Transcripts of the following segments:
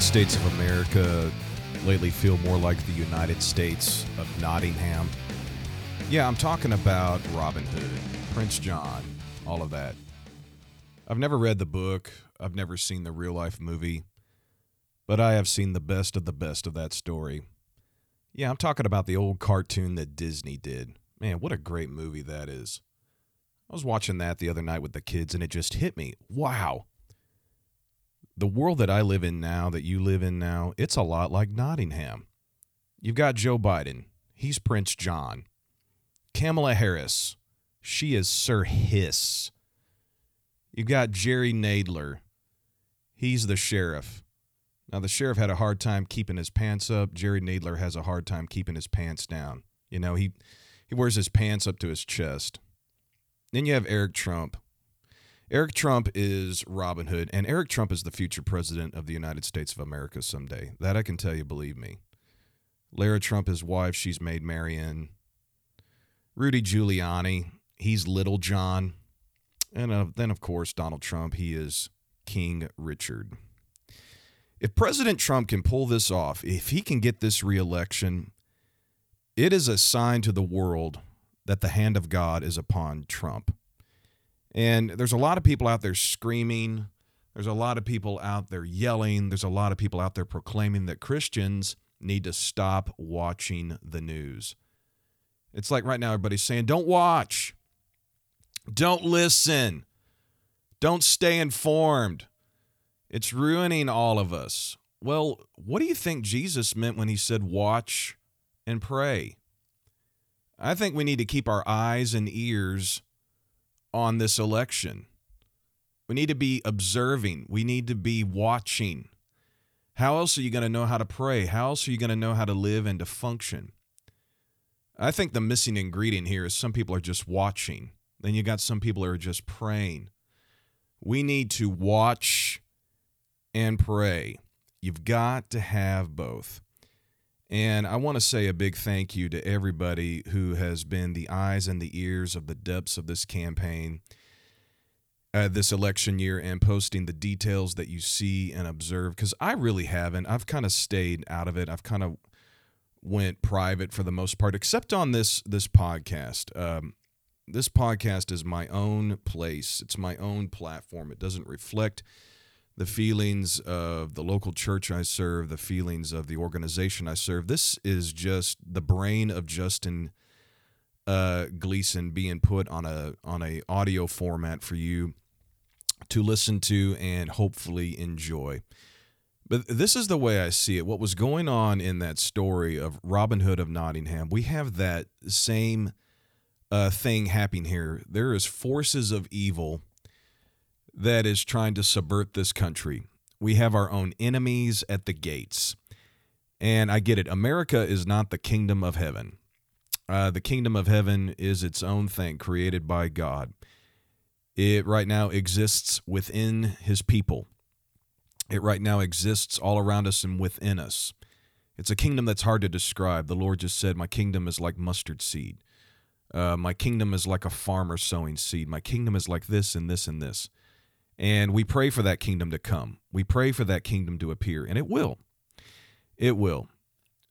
United States of America lately feel more like the United States of Nottingham? Yeah, I'm talking about Robin Hood, Prince John, all of that. I've never read the book, I've never seen the real life movie, but I have seen the best of the best of that story. Yeah, I'm talking about the old cartoon that Disney did. Man, what a great movie that is. I was watching that the other night with the kids and it just hit me. Wow the world that I live in now, that you live in now, it's a lot like Nottingham. You've got Joe Biden, he's Prince John. Kamala Harris, she is Sir Hiss. You've got Jerry Nadler, he's the sheriff. Now, the sheriff had a hard time keeping his pants up. Jerry Nadler has a hard time keeping his pants down. You know, he, he wears his pants up to his chest. Then you have Eric Trump. Eric Trump is Robin Hood, and Eric Trump is the future president of the United States of America someday. That I can tell you, believe me. Lara Trump, his wife, she's Maid Marian. Rudy Giuliani, he's Little John. And uh, then, of course, Donald Trump, he is King Richard. If President Trump can pull this off, if he can get this reelection, it is a sign to the world that the hand of God is upon Trump. And there's a lot of people out there screaming. There's a lot of people out there yelling. There's a lot of people out there proclaiming that Christians need to stop watching the news. It's like right now, everybody's saying, don't watch, don't listen, don't stay informed. It's ruining all of us. Well, what do you think Jesus meant when he said, watch and pray? I think we need to keep our eyes and ears on this election. We need to be observing, we need to be watching. How else are you going to know how to pray? How else are you going to know how to live and to function? I think the missing ingredient here is some people are just watching. Then you got some people who are just praying. We need to watch and pray. You've got to have both. And I want to say a big thank you to everybody who has been the eyes and the ears of the depths of this campaign, uh, this election year, and posting the details that you see and observe. Because I really haven't. I've kind of stayed out of it. I've kind of went private for the most part, except on this this podcast. Um, this podcast is my own place. It's my own platform. It doesn't reflect the feelings of the local church I serve, the feelings of the organization I serve. This is just the brain of Justin uh, Gleason being put on a on a audio format for you to listen to and hopefully enjoy. But this is the way I see it. What was going on in that story of Robin Hood of Nottingham, we have that same uh, thing happening here. There is forces of evil that is trying to subvert this country. We have our own enemies at the gates. And I get it. America is not the kingdom of heaven. Uh, the kingdom of heaven is its own thing created by God. It right now exists within his people. It right now exists all around us and within us. It's a kingdom that's hard to describe. The Lord just said, My kingdom is like mustard seed. Uh, my kingdom is like a farmer sowing seed. My kingdom is like this and this and this. And we pray for that kingdom to come. We pray for that kingdom to appear, and it will. It will.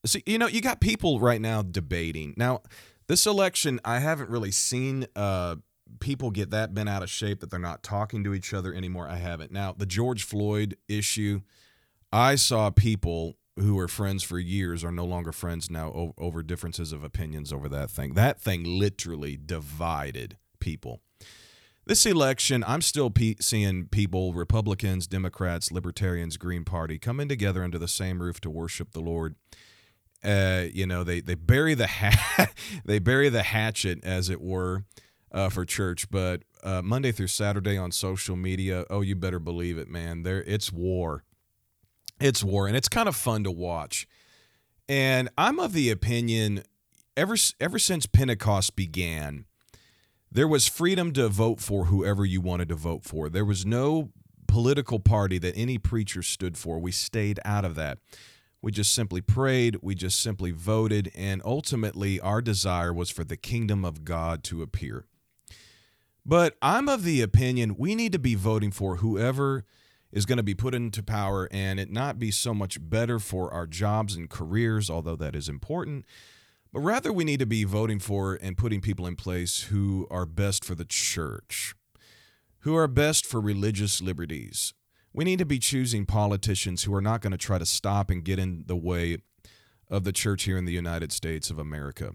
See, you know, you got people right now debating. Now, this election, I haven't really seen uh, people get that bent out of shape that they're not talking to each other anymore. I haven't. Now, the George Floyd issue, I saw people who were friends for years are no longer friends now over differences of opinions over that thing. That thing literally divided people. This election, I'm still pe- seeing people, Republicans, Democrats, Libertarians, Green Party, coming together under the same roof to worship the Lord. Uh, you know, they they bury the ha- they bury the hatchet, as it were, uh, for church. But uh, Monday through Saturday on social media, oh, you better believe it, man. There, it's war. It's war, and it's kind of fun to watch. And I'm of the opinion, ever ever since Pentecost began there was freedom to vote for whoever you wanted to vote for. There was no political party that any preacher stood for. We stayed out of that. We just simply prayed, we just simply voted, and ultimately our desire was for the kingdom of God to appear. But I'm of the opinion we need to be voting for whoever is going to be put into power and it not be so much better for our jobs and careers, although that is important, but rather we need to be voting for and putting people in place who are best for the church, who are best for religious liberties. We need to be choosing politicians who are not going to try to stop and get in the way of the church here in the United States of America.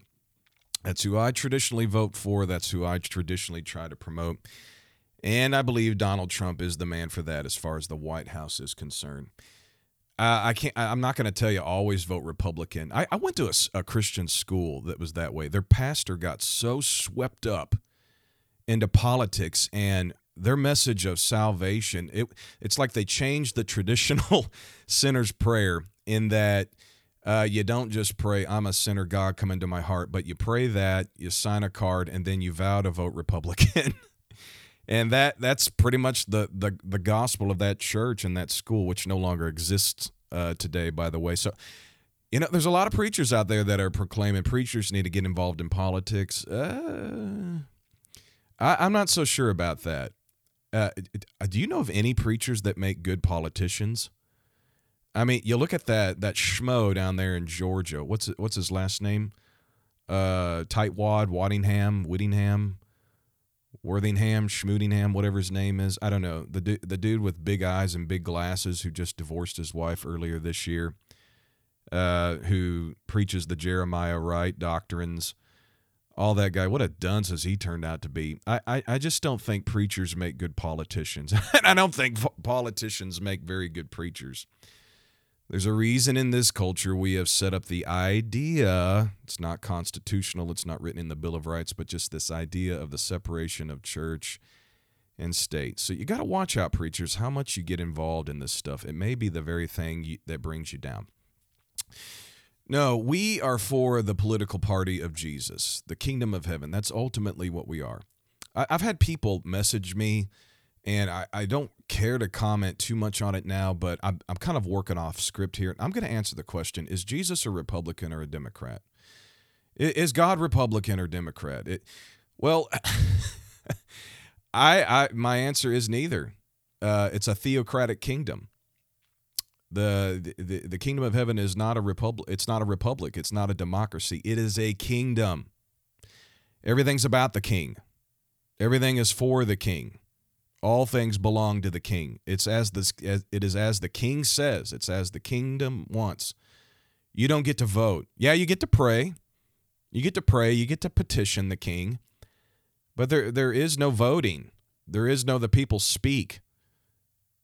That's who I traditionally vote for. That's who I traditionally try to promote. And I believe Donald Trump is the man for that as far as the White House is concerned. Uh, I can't. I'm not going to tell you always vote Republican. I, I went to a, a, Christian school that was that way. Their pastor got so swept up into politics and their message of salvation. It, it's like they changed the traditional sinner's prayer in that uh, you don't just pray, "I'm a sinner, God, come into my heart," but you pray that you sign a card and then you vow to vote Republican. and that that's pretty much the the the gospel of that church and that school, which no longer exists uh, today, by the way. So, you know, there's a lot of preachers out there that are proclaiming preachers need to get involved in politics. Uh, I, am not so sure about that. Uh, do you know of any preachers that make good politicians? I mean, you look at that that schmo down there in Georgia. What's what's his last name? Uh, Tightwad, Waddingham, Whittingham. Worthingham, Schmootingham, whatever his name is. I don't know. The, du- the dude with big eyes and big glasses who just divorced his wife earlier this year, uh, who preaches the Jeremiah Wright doctrines, all that guy. What a dunce has he turned out to be. I, I, I just don't think preachers make good politicians. and I don't think politicians make very good preachers. There's a reason in this culture we have set up the idea, it's not constitutional, it's not written in the Bill of Rights, but just this idea of the separation of church and state. So you got to watch out, preachers, how much you get involved in this stuff. It may be the very thing you, that brings you down. No, we are for the political party of Jesus, the kingdom of heaven. That's ultimately what we are. I, I've had people message me and I, I don't care to comment too much on it now, but I'm, I'm kind of working off script here. I'm going to answer the question Is Jesus a Republican or a Democrat? Is God Republican or Democrat? It, well, I, I my answer is neither. Uh, it's a theocratic kingdom. The, the the kingdom of heaven is not a republic. It's not a republic. It's not a democracy. It is a kingdom. Everything's about the king. Everything is for the king all things belong to the king. It's as the as, it is as the king says. It's as the kingdom wants. You don't get to vote. Yeah, you get to pray. You get to pray. You get to petition the king. But there there is no voting. There is no the people speak.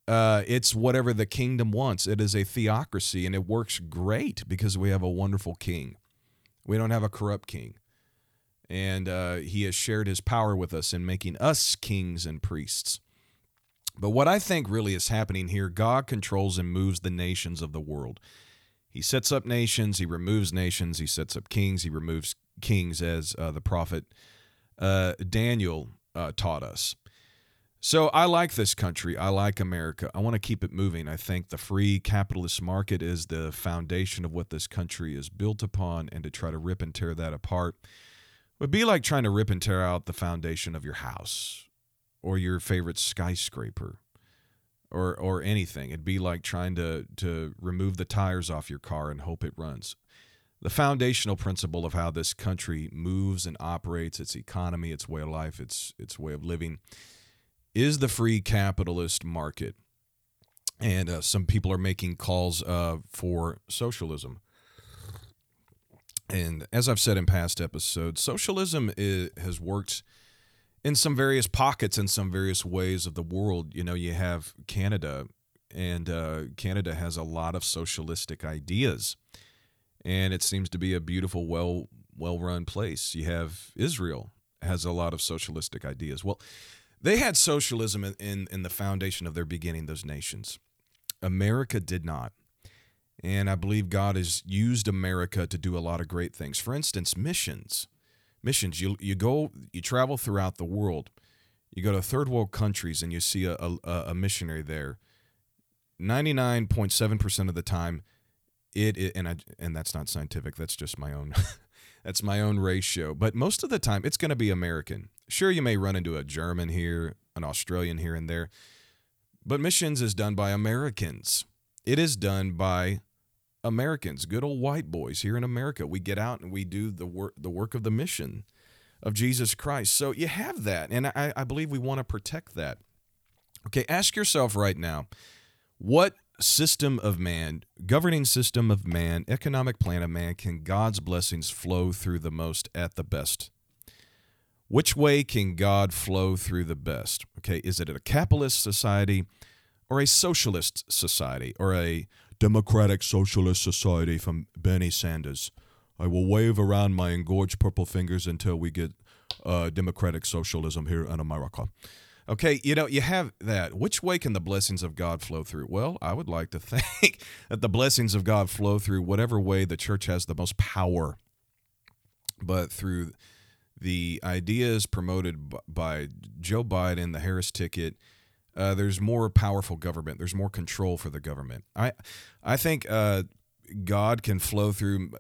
Uh, it's whatever the kingdom wants. It is a theocracy, and it works great because we have a wonderful king. We don't have a corrupt king and uh, he has shared his power with us in making us kings and priests. But what I think really is happening here, God controls and moves the nations of the world. He sets up nations, he removes nations, he sets up kings, he removes kings, as uh, the prophet uh, Daniel uh, taught us. So I like this country. I like America. I want to keep it moving. I think the free capitalist market is the foundation of what this country is built upon, and to try to rip and tear that apart would be like trying to rip and tear out the foundation of your house or your favorite skyscraper or or anything. It'd be like trying to to remove the tires off your car and hope it runs. The foundational principle of how this country moves and operates, its economy, its way of life, its its way of living, is the free capitalist market. And uh, some people are making calls uh, for socialism. And as I've said in past episodes, socialism is, has worked in some various pockets in some various ways of the world. You know, you have Canada, and uh, Canada has a lot of socialistic ideas, and it seems to be a beautiful, well well run place. You have Israel has a lot of socialistic ideas. Well, they had socialism in, in, in the foundation of their beginning. Those nations, America did not. And I believe God has used America to do a lot of great things. For instance, missions missions. You you go you travel throughout the world. You go to third world countries and you see a, a, a missionary there. Ninety nine point seven percent of the time, it, it and I and that's not scientific. That's just my own. that's my own ratio. But most of the time, it's going to be American. Sure, you may run into a German here, an Australian here and there, But missions is done by Americans. It is done by Americans, good old white boys here in America. We get out and we do the work the work of the mission of Jesus Christ. So you have that, and I, I believe we want to protect that. Okay, ask yourself right now, what system of man, governing system of man, economic plan of man, can God's blessings flow through the most at the best? Which way can God flow through the best? Okay, is it a capitalist society or a socialist society or a democratic socialist society from Bernie Sanders? I will wave around my engorged purple fingers until we get uh, democratic socialism here in America. Okay, you know, you have that. Which way can the blessings of God flow through? Well, I would like to think that the blessings of God flow through whatever way the church has the most power, but through the ideas promoted by Joe Biden, the Harris ticket. Uh, there's more powerful government. There's more control for the government. I, I think uh, God can flow through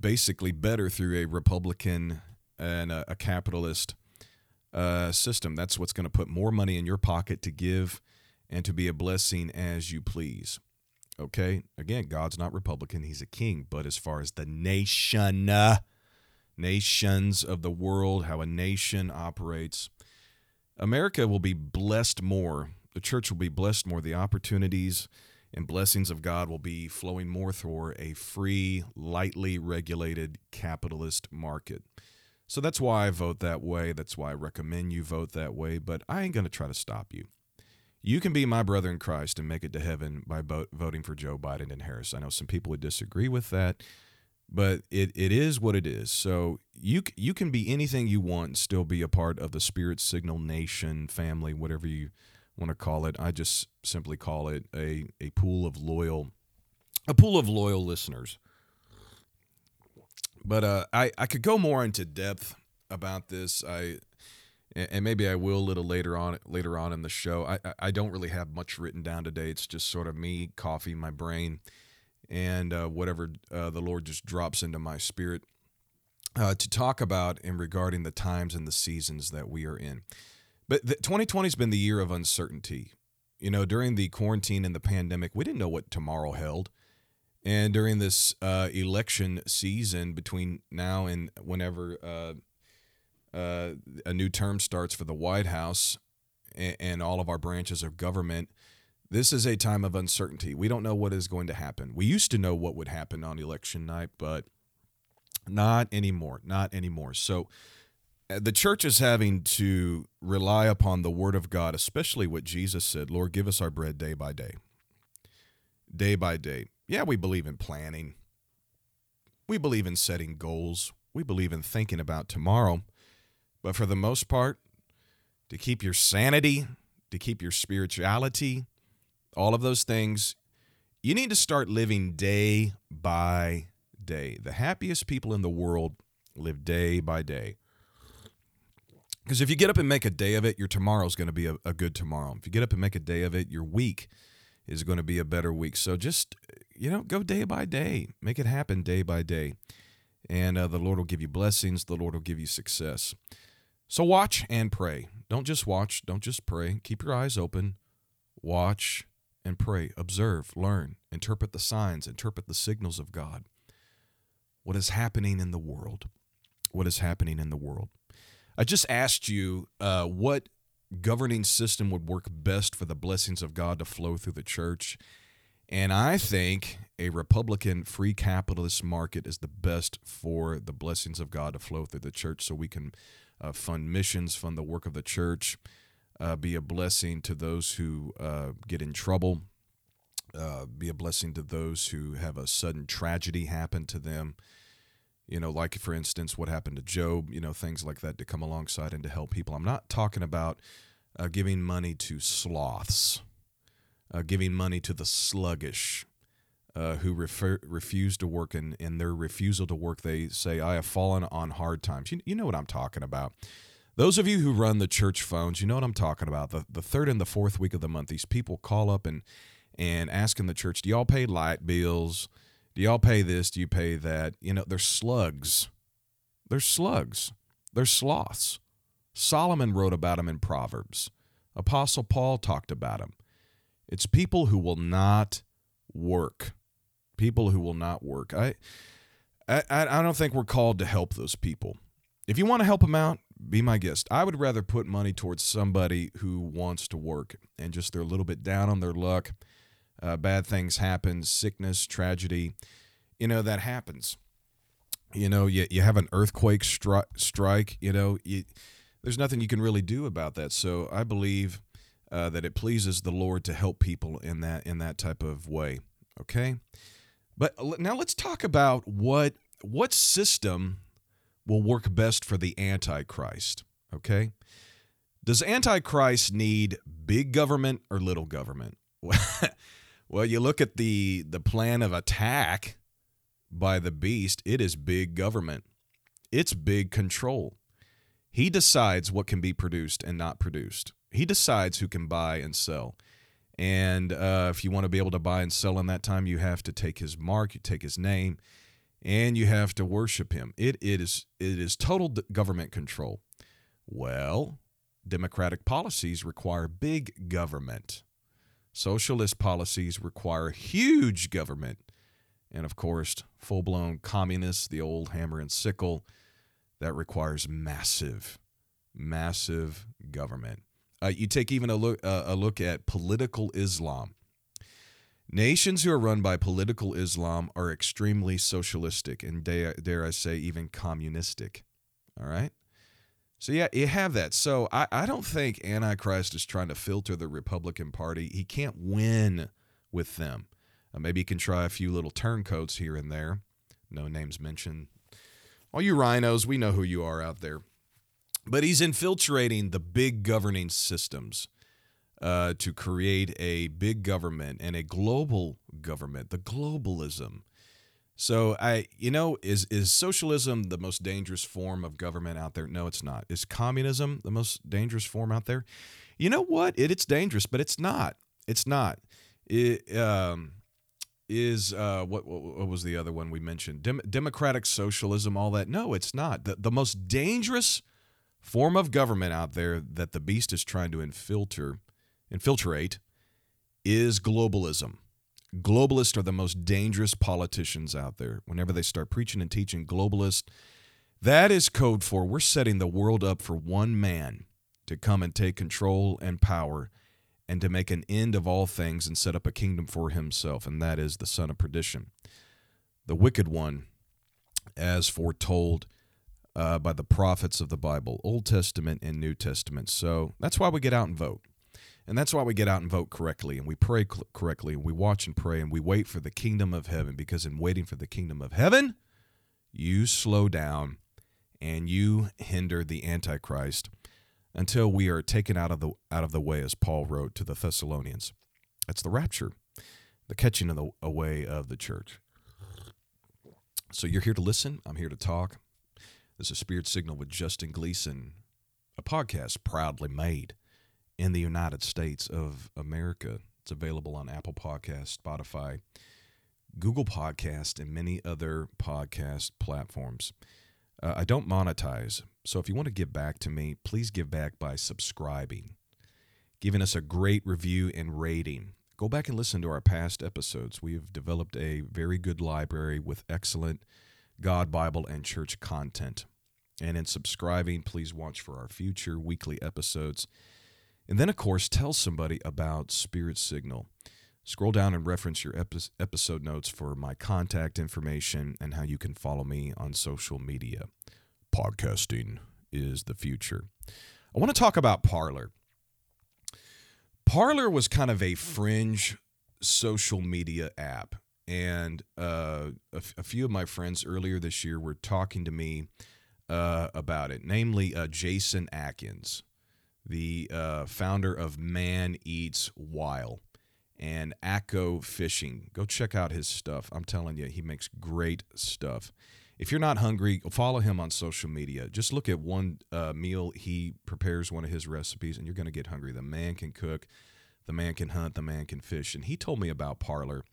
basically better through a Republican and a, a capitalist uh, system. That's what's going to put more money in your pocket to give and to be a blessing as you please. Okay. Again, God's not Republican, He's a king. But as far as the nation, uh, nations of the world, how a nation operates, America will be blessed more. The church will be blessed more. The opportunities and blessings of God will be flowing more through a free, lightly regulated capitalist market. So that's why I vote that way. That's why I recommend you vote that way. But I ain't going to try to stop you. You can be my brother in Christ and make it to heaven by voting for Joe Biden and Harris. I know some people would disagree with that, but it, it is what it is. So you you can be anything you want and still be a part of the Spirit Signal Nation family, whatever you want to call it. I just simply call it a, a pool of loyal a pool of loyal listeners but uh, I I could go more into depth about this. I and maybe I will a little later on later on in the show. I I don't really have much written down today. It's just sort of me, coffee, my brain, and uh, whatever uh, the Lord just drops into my spirit uh, to talk about in regarding the times and the seasons that we are in. But 2020 has been the year of uncertainty. You know, during the quarantine and the pandemic, we didn't know what tomorrow held. And during this uh, election season between now and whenever uh, uh, a new term starts for the White House and, and, all of our branches of government, this is a time of uncertainty. We don't know what is going to happen. We used to know what would happen on election night, but not anymore. Not anymore. So uh, the church is having to rely upon the word of God, especially what Jesus said Lord, give us our bread day by day. Day by day yeah, we believe in planning. We believe in setting goals. We believe in thinking about tomorrow. But for the most part, to keep your sanity, to keep your spirituality, all of those things, you need to start living day by day. The happiest people in the world live day by day. Because if you get up and make a day of it, your tomorrow's going to be a, a, good tomorrow. If you get up and make a day of it, your week is going to be a better week. So just you know, go day by day. Make it happen day by day. And uh, the Lord will give you blessings. The Lord will give you success. So watch and pray. Don't just watch. Don't just pray. Keep your eyes open. Watch and pray. Observe, learn, interpret the signs, interpret the signals of God. What is happening in the world? What is happening in the world? I just asked you uh, what governing system would work best for the blessings of God to flow through the church. And I think a Republican free capitalist market is the best for the blessings of God to flow through the church so we can uh, fund missions, fund the work of the church, uh, be a blessing to those who uh, get in trouble, uh, be a blessing to those who have a sudden tragedy happen to them. You know, like for instance, what happened to Job, you know, things like that to come alongside and to help people. I'm not talking about uh, giving money to sloths uh, giving money to the sluggish uh, who refer, refuse to work, and in their refusal to work, they say, I have fallen on hard times. You, you know what I'm talking about. Those of you who run the church phones, you know what I'm talking about. The, the third and the fourth week of the month, these people call up and, and ask in the church, Do y'all pay light bills? Do y'all pay this? Do you pay that? You know, they're slugs. They're slugs. They're sloths. Solomon wrote about them in Proverbs. Apostle Paul talked about them. It's people who will not work. People who will not work. I, I, I don't think we're called to help those people. If you want to help them out, be my guest. I would rather put money towards somebody who wants to work and just they're a little bit down on their luck. Uh, bad things happen, sickness, tragedy. You know, that happens. You know, you, you have an earthquake stri- strike, you know, you, there's nothing you can really do about that. So I believe uh, that it pleases the Lord to help people in that in that type of way. Okay, but now let's talk about what what system will work best for the Antichrist. Okay, does Antichrist need big government or little government? well, you look at the the plan of attack by the beast. It is big government. It's big control. He decides what can be produced and not produced. He decides who can buy and sell. And uh, if you want to be able to buy and sell in that time, you have to take his mark, you take his name, and you have to worship him. It, it is it is total government control. Well, democratic policies require big government. Socialist policies require huge government. And of course, full blown communists, the old hammer and sickle, that requires massive, massive government. Uh, you take even a look, uh, a look at political Islam. Nations who are run by political Islam are extremely socialistic and dare, dare I say even communistic. All right? So, yeah, you have that. So, I, I don't think Antichrist is trying to filter the Republican Party. He can't win with them. Uh, maybe he can try a few little turncoats here and there. No names mentioned all you RINOs, we know who you are out there. But he's infiltrating the big governing systems uh, to create a big government and a global government, the globalism. So I, you know, is is socialism the most dangerous form of government out there? No, it's not. Is communism the most dangerous form out there? You know what? It, it's dangerous, but it's not. It's not. It, um, is uh, what, what was the other one we mentioned? Dem- democratic socialism, all that. No, it's not. The, the most dangerous form of government out there that the beast is trying to infiltrate, infiltrate is globalism. Globalists are the most dangerous politicians out there. Whenever they start preaching and teaching globalist, that is code for we're setting the world up for one man to come and take control and power and to make an end of all things and set up a kingdom for himself, and that is the son of perdition. The wicked one, as foretold uh, by the prophets of the Bible, Old Testament and New Testament. So that's why we get out and vote. And that's why we get out and vote correctly, and we pray correctly, and we watch and pray, and we wait for the kingdom of heaven, because in waiting for the kingdom of heaven, you slow down and you hinder the Antichrist until we are taken out of the out of the way, as Paul wrote to the Thessalonians. That's the rapture, the catching of the away of the church. So you're here to listen. I'm here to talk. This is Spirit Signal with Justin Gleason, a podcast proudly made in the United States of America. It's available on Apple Podcast, Spotify, Google Podcast, and many other podcast platforms. Uh, I don't monetize, so if you want to give back to me, please give back by subscribing, giving us a great review and rating. Go back and listen to our past episodes. We have developed a very good library with excellent God, Bible, and church content. And in subscribing, please watch for our future weekly episodes. And then, of course, tell somebody about Spirit Signal. Scroll down and reference your episode notes for my contact information and how you can follow me on social media. Podcasting is the future. I want to talk about Parler. Parler was kind of a fringe social media app. And uh, a, f- a few of my friends earlier this year were talking to me uh, about it, namely uh, Jason Atkins, the uh, founder of Man Eats Wild and Acco Fishing. Go check out his stuff. I'm telling you, he makes great stuff. If you're not hungry, follow him on social media. Just look at one uh, meal he prepares, one of his recipes, and you're going to get hungry. The man can cook, the man can hunt, the man can fish. And he told me about Parler.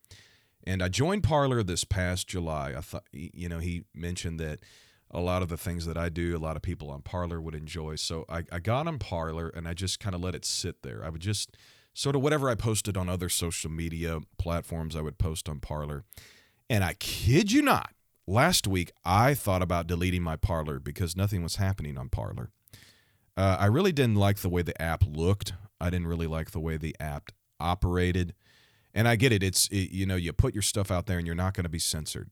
And I joined Parler this past July. I thought, you know, he mentioned that a lot of the things that I do, a lot of people on Parler would enjoy. So I, I got on Parler and I just kind of let it sit there. I would just sort of whatever I posted on other social media platforms, I would post on Parler. And I kid you not, last week I thought about deleting my Parler because nothing was happening on Parler. Uh, I really didn't like the way the app looked. I didn't really like the way the app operated. And I get it. It's it, you know you put your stuff out there and you're not going to be censored.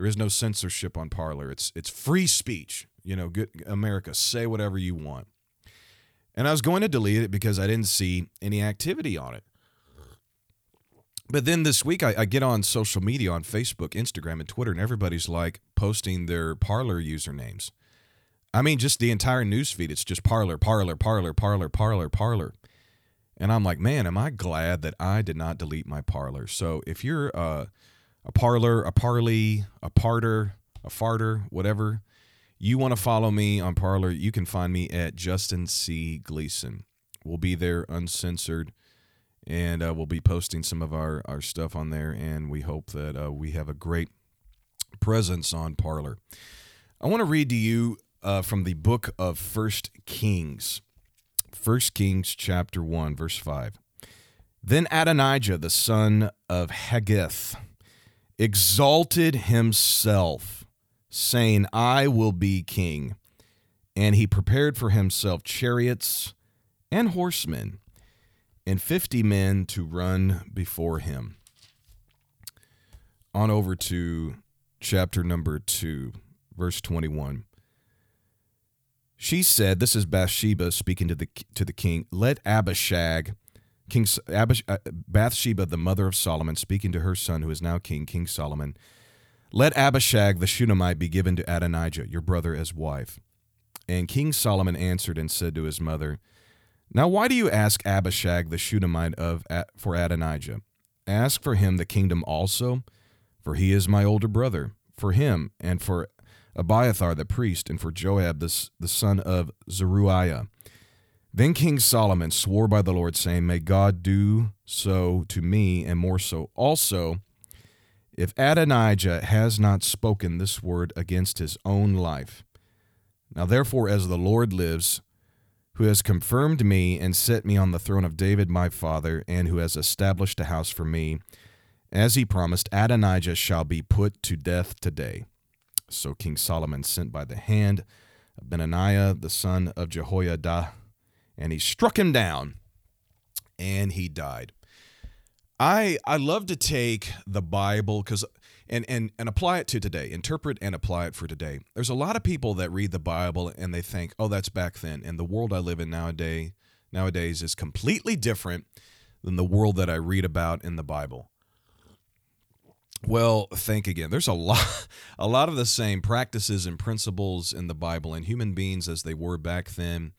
There is no censorship on Parler. It's it's free speech. You know, good America, say whatever you want. And I was going to delete it because I didn't see any activity on it. But then this week, I, I, get on social media on Facebook, Instagram, and Twitter, and everybody's like posting their Parler usernames. I mean, just the entire news feed. It's just Parler, Parler, Parler, Parler, Parler, Parler. And I'm like, man, am I glad that I did not delete my Parler. So if you're uh, a parlor, a Parley, a Parter, a Farter, whatever, you want to follow me on Parler, you can find me at Justin C. Gleason. We'll be there uncensored, and uh, we'll be posting some of our, our stuff on there, and we hope that uh, we have a great presence on Parler. I want to read to you uh, from the book of First Kings. First Kings chapter 1, verse 5. Then Adonijah, the son of Haggith, exalted himself saying, I will be king. And he prepared for himself chariots and horsemen and 50 men to run before him. On over to chapter number 2, verse 21. She said, This is Bathsheba speaking to the, to the king, let Abishag, King uh, Bathsheba, the mother of Solomon, speaking to her son, who is now king, King Solomon, let Abishag the Shunammite be given to Adonijah, your brother, as wife. And King Solomon answered and said to his mother, Now why do you ask Abishag the Shunammite of for Adonijah? Ask for him the kingdom also, for he is my older brother. For him and for Abiathar the priest, and for Joab the, the son of Zeruiah. Then King Solomon swore by the Lord, saying, May God do so to me, and more so also if Adonijah has not spoken this word against his own life. Now therefore, as the Lord lives, who has confirmed me and set me on the throne of David my father, and who has established a house for me, as he promised, Adonijah shall be put to death today. So King Solomon sent by the hand of Benaiah the son of Jehoiada, and he struck him down, and he died. I I love to take the Bible because and and and apply it to today. Interpret and apply it for today. There's a lot of people that read the Bible and they think, "Oh, that's back then." And the world I live in nowadays nowadays is completely different than the world that I read about in the Bible. Well, think again. There's a lot a lot of the same practices and principles in the Bible and human beings as they were back then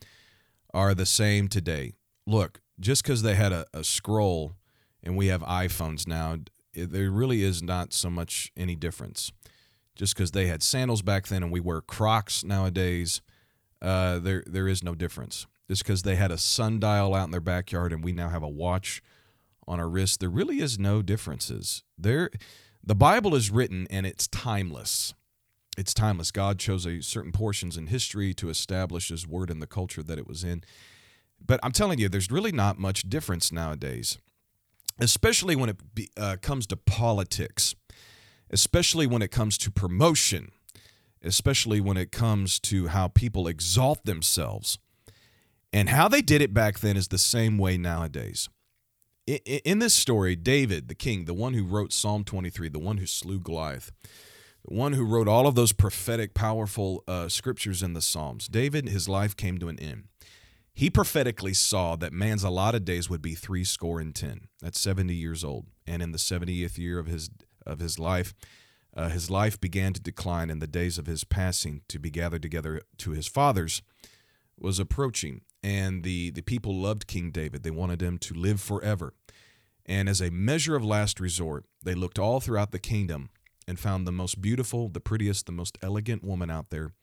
are the same today. Look, just because they had a, a scroll and we have iPhones now, there really is not so much any difference. Just because they had sandals back then and we wear Crocs nowadays, uh, there there is no difference. Just because they had a sundial out in their backyard and we now have a watch on our wrist, there really is no differences. There, the Bible is written and it's timeless. It's timeless. God chose a certain portions in history to establish His word in the culture that it was in. But I'm telling you, there's really not much difference nowadays especially when it be, uh, comes to politics, especially when it comes to promotion, especially when it comes to how people exalt themselves. And how they did it back then is the same way nowadays. In this story, David, the king, the one who wrote Psalm 23, the one who slew Goliath, the one who wrote all of those prophetic, powerful uh, scriptures in the Psalms, David, his life came to an end. He prophetically saw that man's allotted days would be three score and ten. That's 70 years old. And in the 70th year of his of his life, uh, his life began to decline, and the days of his passing to be gathered together to his fathers was approaching. And the, the people loved King David. They wanted him to live forever. And as a measure of last resort, they looked all throughout the kingdom and found the most beautiful, the prettiest, the most elegant woman out there.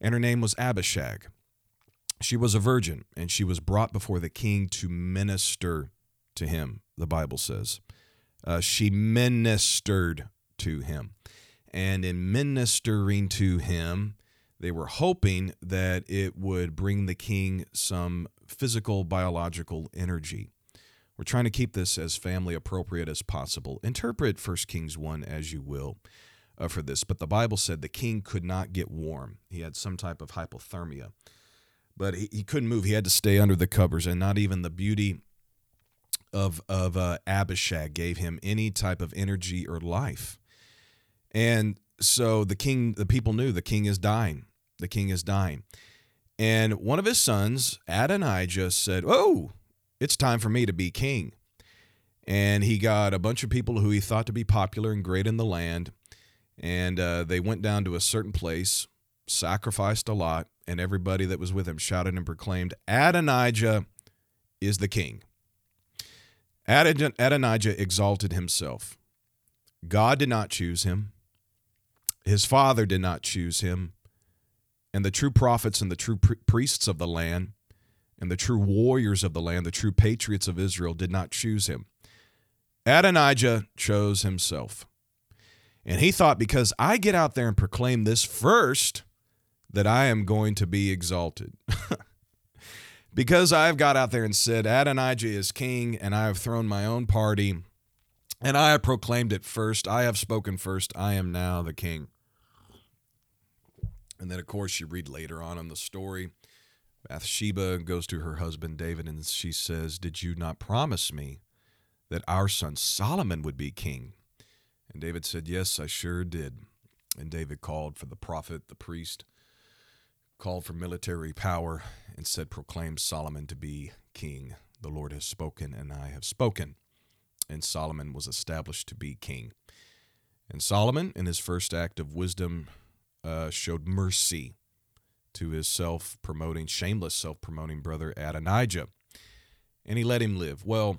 And her name was Abishag. She was a virgin, and she was brought before the king to minister to him, the Bible says. Uh, she ministered to him. And in ministering to him, they were hoping that it would bring the king some physical, biological energy. We're trying to keep this as family appropriate as possible. Interpret 1 Kings 1 as you will uh, for this, but the Bible said the king could not get warm. He had some type of hypothermia, but he, he couldn't move. He had to stay under the covers, and not even the beauty of, of uh, Abishag gave him any type of energy or life. And so the king, the people knew the king is dying. The king is dying. And one of his sons, Adonijah, said, Oh, it's time for me to be king. And he got a bunch of people who he thought to be popular and great in the land. And uh, they went down to a certain place, sacrificed a lot, and everybody that was with him shouted and proclaimed, Adonijah is the king. Adonijah exalted himself. God did not choose him. His father did not choose him. And the true prophets and the true priests of the land and the true warriors of the land, the true patriots of Israel, did not choose him. Adonijah chose himself. And he thought, because I get out there and proclaim this first, that I am going to be exalted. because I've got out there and said, Adonijah is king, and I have thrown my own party, and I have proclaimed it first, I have spoken first, I am now the king. And then, of course, you read later on in the story Bathsheba goes to her husband David and she says, Did you not promise me that our son Solomon would be king? And David said, Yes, I sure did. And David called for the prophet, the priest, called for military power, and said, Proclaim Solomon to be king. The Lord has spoken, and I have spoken. And Solomon was established to be king. And Solomon, in his first act of wisdom, uh, showed mercy to his self promoting, shameless self promoting brother Adonijah. And he let him live. Well,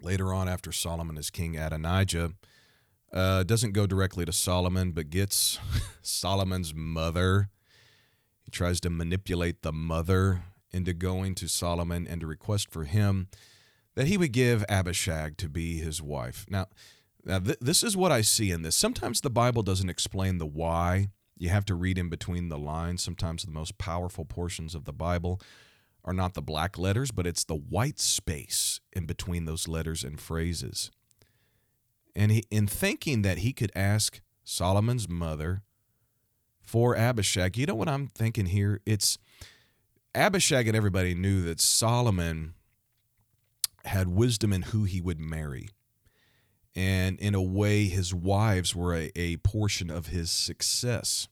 later on, after Solomon is king, Adonijah uh, doesn't go directly to Solomon, but gets Solomon's mother. He tries to manipulate the mother into going to Solomon and to request for him that he would give Abishag to be his wife. Now, now th- this is what I see in this. Sometimes the Bible doesn't explain the why you have to read in between the lines. Sometimes the most powerful portions of the Bible are not the black letters, but it's the white space in between those letters and phrases. And he, in thinking that he could ask Solomon's mother for Abishag, you know what I'm thinking here? It's Abishag and everybody knew that Solomon had wisdom in who he would marry and in a way his wives were a, a portion of his success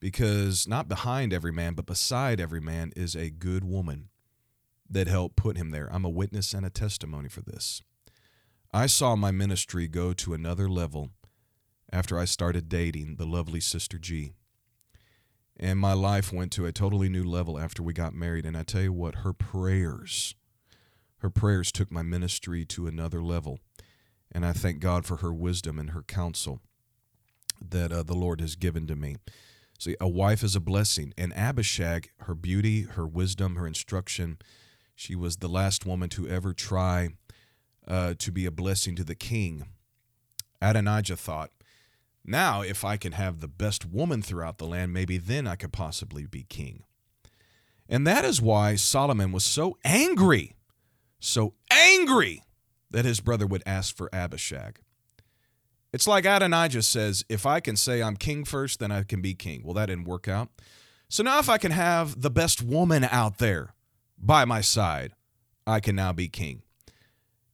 because not behind every man, but beside every man is a good woman that helped put him there. I'm a witness and a testimony for this. I saw my ministry go to another level after I started dating the lovely Sister G. And my life went to a totally new level after we got married. And I tell you what, her prayers, her prayers took my ministry to another level. And I thank God for her wisdom and her counsel that uh, the Lord has given to me. See, a wife is a blessing. And Abishag, her beauty, her wisdom, her instruction, she was the last woman to ever try uh, to be a blessing to the king. Adonijah thought, now if I can have the best woman throughout the land, maybe then I could possibly be king. And that is why Solomon was so angry, so angry that his brother would ask for Abishag. It's like Adonijah says, if I can say I'm king first, then I can be king. Well, that didn't work out. So now if I can have the best woman out there by my side, I can now be king.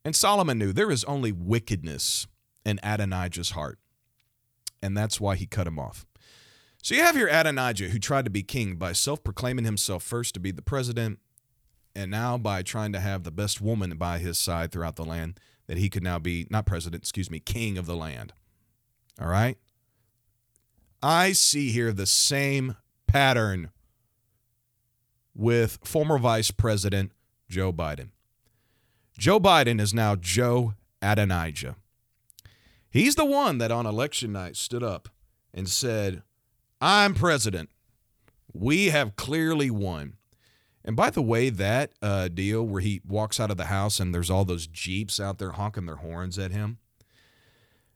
And Solomon knew there is only wickedness in Adonijah's heart. And that's why he cut him off. So you have here Adonijah, who tried to be king by self proclaiming himself first to be the president, and now by trying to have the best woman by his side throughout the land that he could now be, not president, excuse me, king of the land. All right? I see here the same pattern with former Vice President Joe Biden. Joe Biden is now Joe Adonijah. He's the one that on election night stood up and said, I'm president. We have clearly won. And by the way, that uh, deal where he walks out of the house and there's all those Jeeps out there honking their horns at him,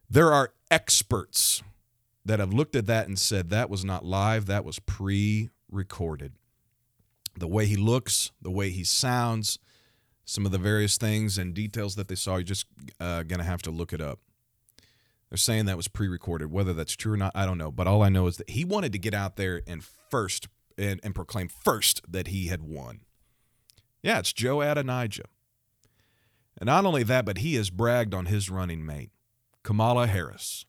there are experts that have looked at that and said that was not live, that was pre recorded. The way he looks, the way he sounds, some of the various things and details that they saw. You're just uh, going to have to look it up. They're saying that was pre recorded. Whether that's true or not, I don't know. But all I know is that he wanted to get out there and first and, and proclaim first that he had won. Yeah, it's Joe Adonijah. And not only that, but he has bragged on his running mate, Kamala Harris.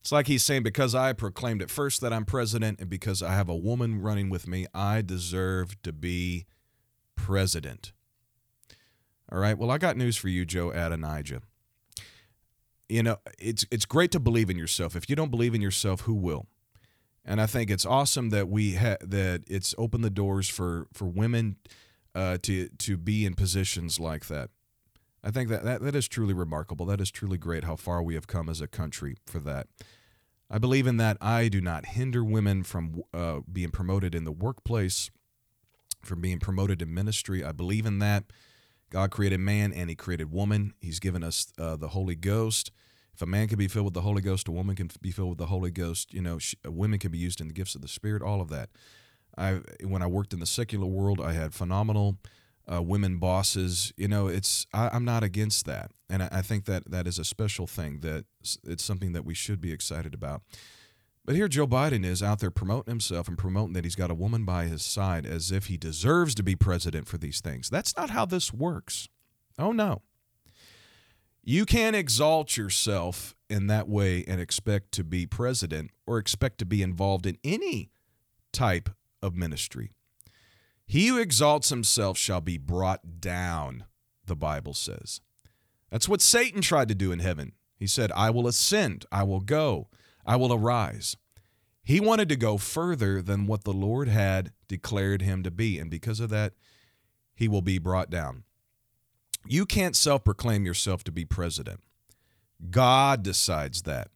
It's like he's saying, because I proclaimed at first that I'm president and because I have a woman running with me, I deserve to be president. All right, well, I got news for you, Joe Adonijah. You know, it's it's great to believe in yourself. If you don't believe in yourself, who will? And I think it's awesome that we ha- that it's opened the doors for for women uh, to to be in positions like that. I think that, that that is truly remarkable. That is truly great how far we have come as a country for that. I believe in that. I do not hinder women from uh, being promoted in the workplace, from being promoted in ministry. I believe in that. God created man and he created woman. He's given us uh, the Holy Ghost. If a man can be filled with the Holy Ghost, a woman can be filled with the Holy Ghost. You know, she, women can be used in the gifts of the Spirit. All of that. I when I worked in the secular world, I had phenomenal uh, women bosses. You know, it's I, am not against that, and I, I, think that that is a special thing. That it's something that we should be excited about. But here, Joe Biden is out there promoting himself and promoting that he's got a woman by his side as if he deserves to be president for these things. That's not how this works. Oh no. You can't exalt yourself in that way and expect to be president or expect to be involved in any type of ministry. He who exalts himself shall be brought down, the Bible says. That's what Satan tried to do in heaven. He said, I will ascend, I will go, I will arise. He wanted to go further than what the Lord had declared him to be, and because of that, he will be brought down. You can't self proclaim yourself to be president. God decides that.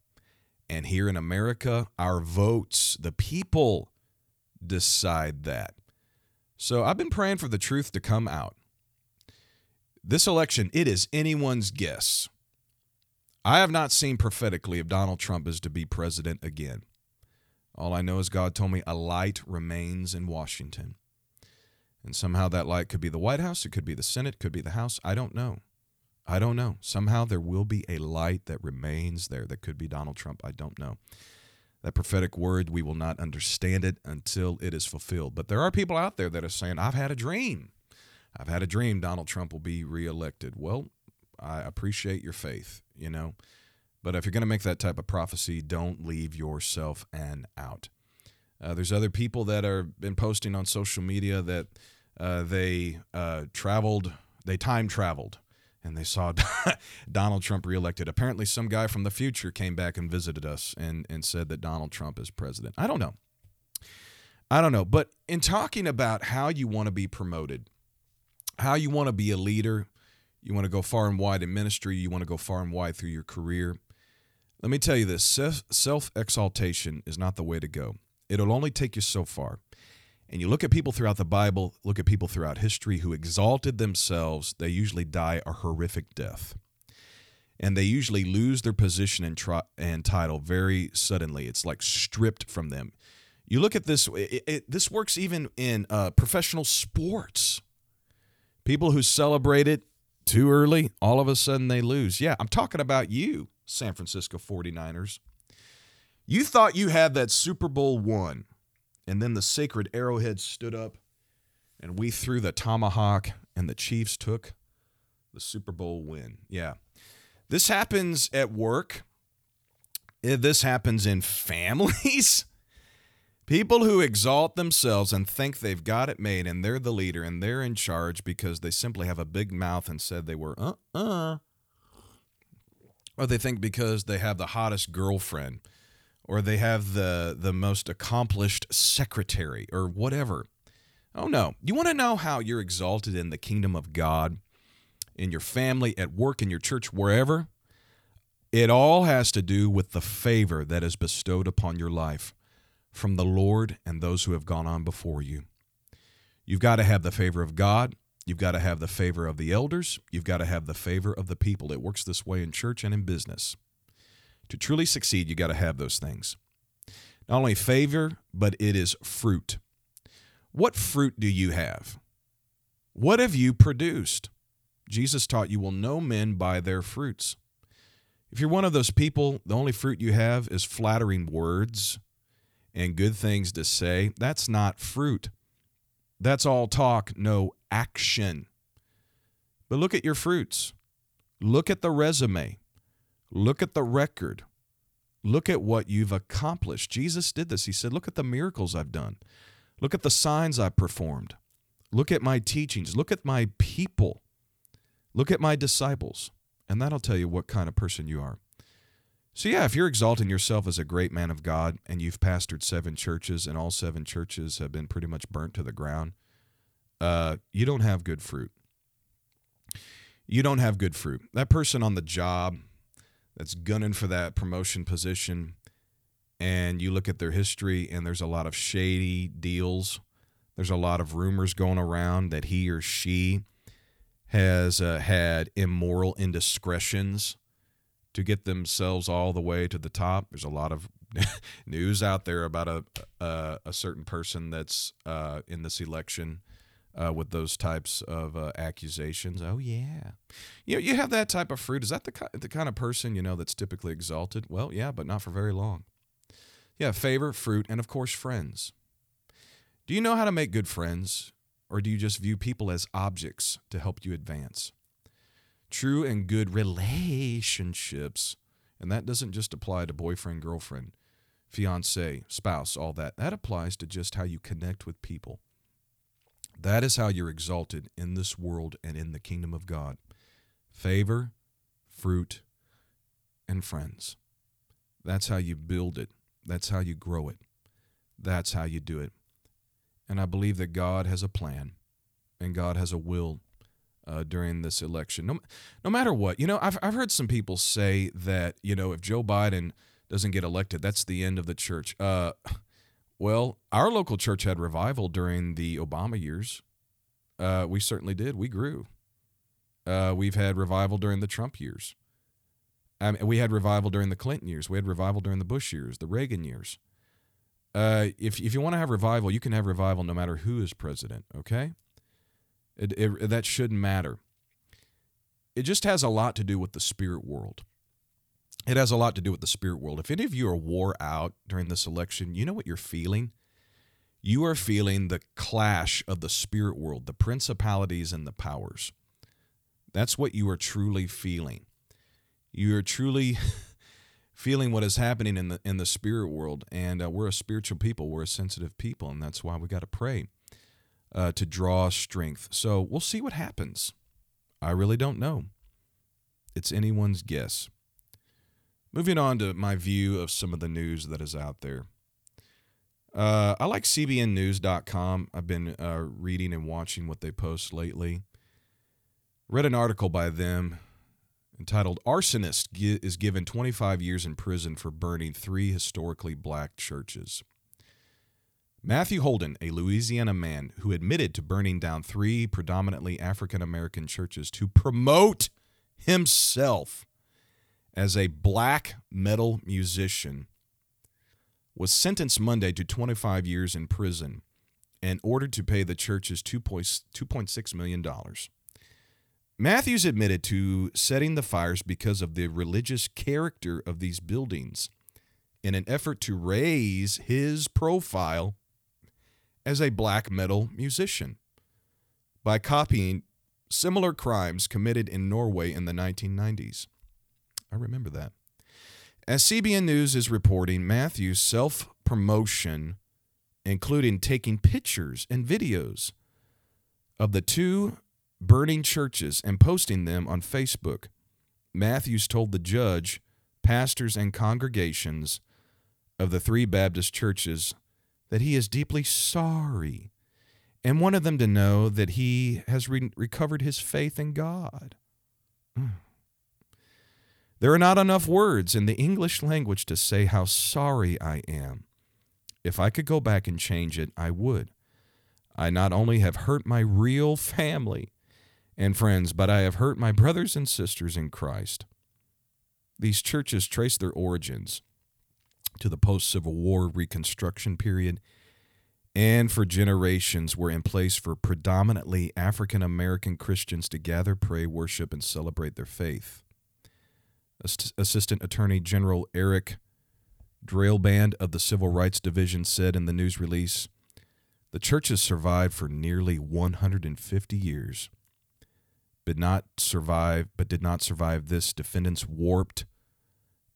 And here in America, our votes, the people decide that. So I've been praying for the truth to come out. This election, it is anyone's guess. I have not seen prophetically if Donald Trump is to be president again. All I know is God told me a light remains in Washington. And somehow that light could be the White House, it could be the Senate, could be the House. I don't know. I don't know. Somehow there will be a light that remains there that could be Donald Trump. I don't know that prophetic word, we will not understand it until it is fulfilled. But there are people out there that are saying, I've had a dream. I've had a dream Donald Trump will be reelected. Well, I appreciate your faith, you know. But if you're going to make that type of prophecy, don't leave yourself an out. Uh, there's other people that are been posting on social media that uh, they uh, traveled, they time traveled and they saw Donald Trump reelected. Apparently, some guy from the future came back and visited us and, and said that Donald Trump is president. I don't know. I don't know. But in talking about how you want to be promoted, how you want to be a leader, you want to go far and wide in ministry, you want to go far and wide through your career. Let me tell you this self exaltation is not the way to go. It'll only take you so far. And you look at people throughout the Bible, look at people throughout history who exalted themselves, they usually die a horrific death. And they usually lose their position and, tri- and title very suddenly. It's like stripped from them. You look at this, it, it, this works even in uh, professional sports. People who celebrate it too early, all of a sudden they lose. Yeah, I'm talking about you, San Francisco 49ers. You thought you had that Super Bowl one and then the sacred arrowhead stood up, and we threw the tomahawk, and the Chiefs took the Super Bowl win. Yeah. This happens at work. Eh, this happens in families. People who exalt themselves and think they've got it made and they're the leader and they're in charge because they simply have a big mouth and said they were uh uh. Or they think because they have the hottest girlfriend or they have the the most accomplished secretary or whatever. Oh no. You want to know how you're exalted in the kingdom of God, in your family, at work, in your church, wherever? It all has to do with the favor that is bestowed upon your life from the Lord and those who have gone on before you. You've got to have the favor of God. You've got to have the favor of the elders. You've got to have the favor of the people. It works this way in church and in business. To truly succeed, you got to have those things. Not only favor, but it is fruit. What fruit do you have? What have you produced? Jesus taught you will know men by their fruits. If you're one of those people, the only fruit you have is flattering words and good things to say, that's not fruit. That's all talk, no action. But look at your fruits. Look at the resume. Look at the record. Look at what you've accomplished. Jesus did this. He said, Look at the miracles I've done. Look at the signs I've performed. Look at my teachings. Look at my people. Look at my disciples. And that'll tell you what kind of person you are. So, yeah, if you're exalting yourself as a great man of God and you've pastored seven churches and all seven churches have been pretty much burnt to the ground, uh, you don't have good fruit. You don't have good fruit. That person on the job that's gunning for that promotion position, and you look at their history, and there's a lot of shady deals. There's a lot of rumors going around that he or she has uh, had immoral indiscretions to get themselves all the way to the top. There's a lot of news out there about a a, a certain person that's uh, in this election uh, with those types of uh, accusations. Oh yeah, you know you have that type of fruit. Is that the the kind of person you know that's typically exalted? Well, yeah, but not for very long. Yeah, favor, fruit, and of course friends. Do you know how to make good friends, or do you just view people as objects to help you advance? True and good relationships, and that doesn't just apply to boyfriend, girlfriend, fiance, spouse, all that. That applies to just how you connect with people. That is how you're exalted in this world and in the kingdom of God. Favor, fruit, and friends. That's how you build it. That's how you grow it. That's how you do it. And I believe that God has a plan and God has a will uh, during this election. No, no matter what, you know, I've, I've heard some people say that, you know, if Joe Biden doesn't get elected, that's the end of the church. Uh, well, our local church had revival during the Obama years. Uh, we certainly did. We grew. Uh, we've had revival during the Trump years. I mean, we had revival during the Clinton years. We had revival during the Bush years, the Reagan years. Uh, if if you want to have revival, you can have revival no matter who is president. Okay, it, it, that shouldn't matter. It just has a lot to do with the spirit world. It has a lot to do with the spirit world. If any of you are wore out during this election, you know what you're feeling? You are feeling the clash of the spirit world, the principalities and the powers. That's what you are truly feeling. You are truly feeling what is happening in the in the spirit world, and uh, we're a spiritual people. We're a sensitive people, and that's why we got to pray uh, to draw strength. So we'll see what happens. I really don't know. It's anyone's guess. Moving on to my view of some of the news that is out there. Uh, I like CBNNews.com. I've been uh, reading and watching what they post lately. Read an article by them entitled Arsonist is Given 25 Years in Prison for Burning Three Historically Black Churches. Matthew Holden, a Louisiana man who admitted to burning down three predominantly African American churches to promote himself as a black metal musician, was sentenced Monday to 25 years in prison and ordered to pay the churches $2.6 million. Matthews admitted to setting the fires because of the religious character of these buildings in an effort to raise his profile as a black metal musician by copying similar crimes committed in Norway in the 1990s. I remember that. As CBN News is reporting, Matthew's self promotion, including taking pictures and videos of the two burning churches and posting them on Facebook, Matthews told the judge, pastors, and congregations of the three Baptist churches that he is deeply sorry and wanted them to know that he has re- recovered his faith in God. Mm. There are not enough words in the English language to say how sorry I am. If I could go back and change it, I would. I not only have hurt my real family and friends, but I have hurt my brothers and sisters in Christ. These churches trace their origins to the post Civil War Reconstruction period and for generations were in place for predominantly African American Christians to gather, pray, worship, and celebrate their faith. Assistant Attorney General Eric Dreiband of the Civil Rights Division said in the news release The church has survived for nearly 150 years, but not survive but did not survive this defendant's warped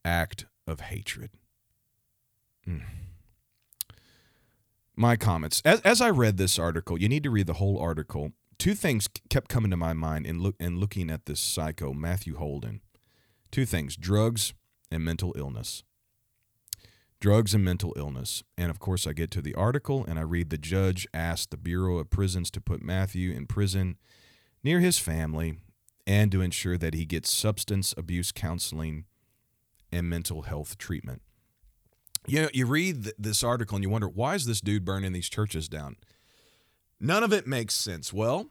act of hatred. Mm my comments as, as I read this article. You need to read the whole article. Two things kept coming to my mind in look in looking at this psycho Matthew Holden. Two things: drugs and mental illness. Drugs and mental illness. And of course, I get to the article and I read the judge asked the Bureau of Prisons to put Matthew in prison near his family and to ensure that he gets substance abuse counseling and mental health treatment you know, you read th- this article and you wonder why is this dude burning these churches down? None of it makes sense. Well,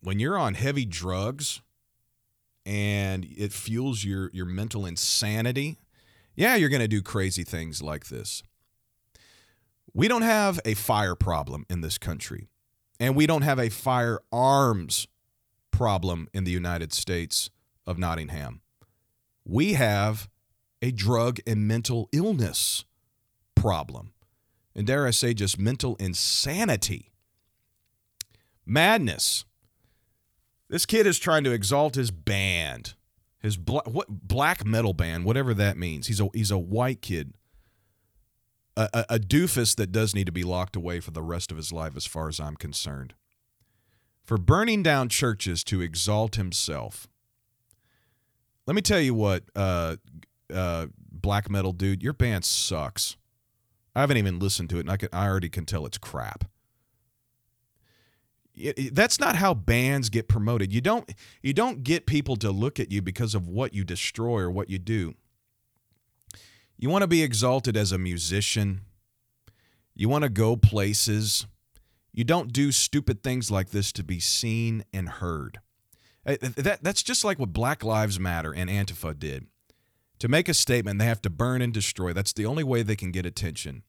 when you're on heavy drugs and it fuels your your mental insanity, yeah, you're going to do crazy things like this. We don't have a fire problem in this country, and we don't have a firearms problem in the United States of Nottingham. We have a drug and mental illness problem. And dare I say, just mental insanity. Madness. This kid is trying to exalt his band, his what, black metal band, whatever that means. He's a, he's a white kid, a, a, a doofus that does need to be locked away for the rest of his life, as far as I'm concerned. For burning down churches to exalt himself. Let me tell you what, uh, uh, black metal dude, your band sucks. I haven't even listened to it, and I, can, I already can tell it's crap. It, it, that's not how bands get promoted. You don't you don't get people to look at you because of what you destroy or what you do. You want to be exalted as a musician. You want to go places. You don't do stupid things like this to be seen and heard. Uh, that, that's just like what Black Lives Matter and Antifa did. To make a statement, they have to burn and destroy. That's the only way they can get attention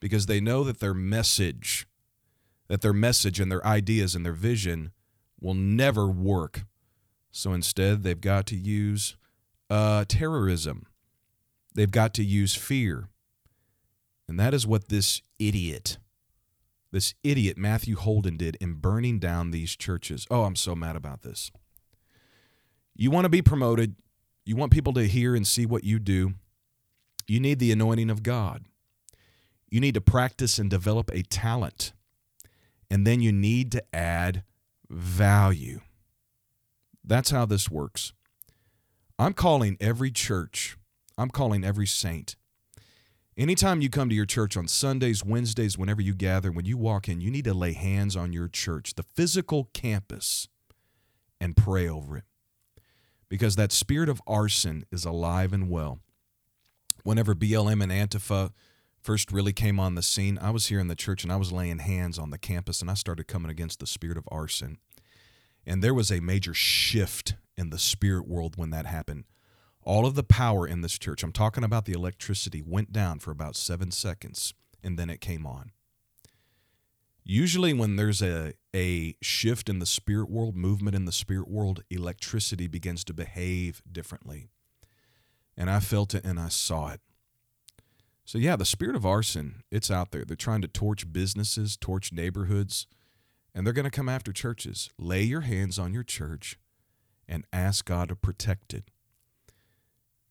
because they know that their message, that their message and their ideas and their vision will never work. So instead, they've got to use uh, terrorism. They've got to use fear. And that is what this idiot, this idiot Matthew Holden did in burning down these churches. Oh, I'm so mad about this. You want to be promoted, you want people to hear and see what you do, you need the anointing of God. You need to practice and develop a talent. And then you need to add value. That's how this works. I'm calling every church, I'm calling every saint. Anytime you come to your church on Sundays, Wednesdays, whenever you gather, when you walk in, you need to lay hands on your church, the physical campus, and pray over it because that spirit of arson is alive and well. Whenever BLM and Antifa first really came on the scene, I was here in the church and I was laying hands on the campus and I started coming against the spirit of arson. And there was a major shift in the spirit world when that happened. All of the power in this church, I'm talking about the electricity, went down for about seven seconds and then it came on. Usually, when there's a, a shift in the spirit world, movement in the spirit world, electricity begins to behave differently. And I felt it and I saw it. So, yeah, the spirit of arson, it's out there. They're trying to torch businesses, torch neighborhoods, and they're going to come after churches. Lay your hands on your church and ask God to protect it.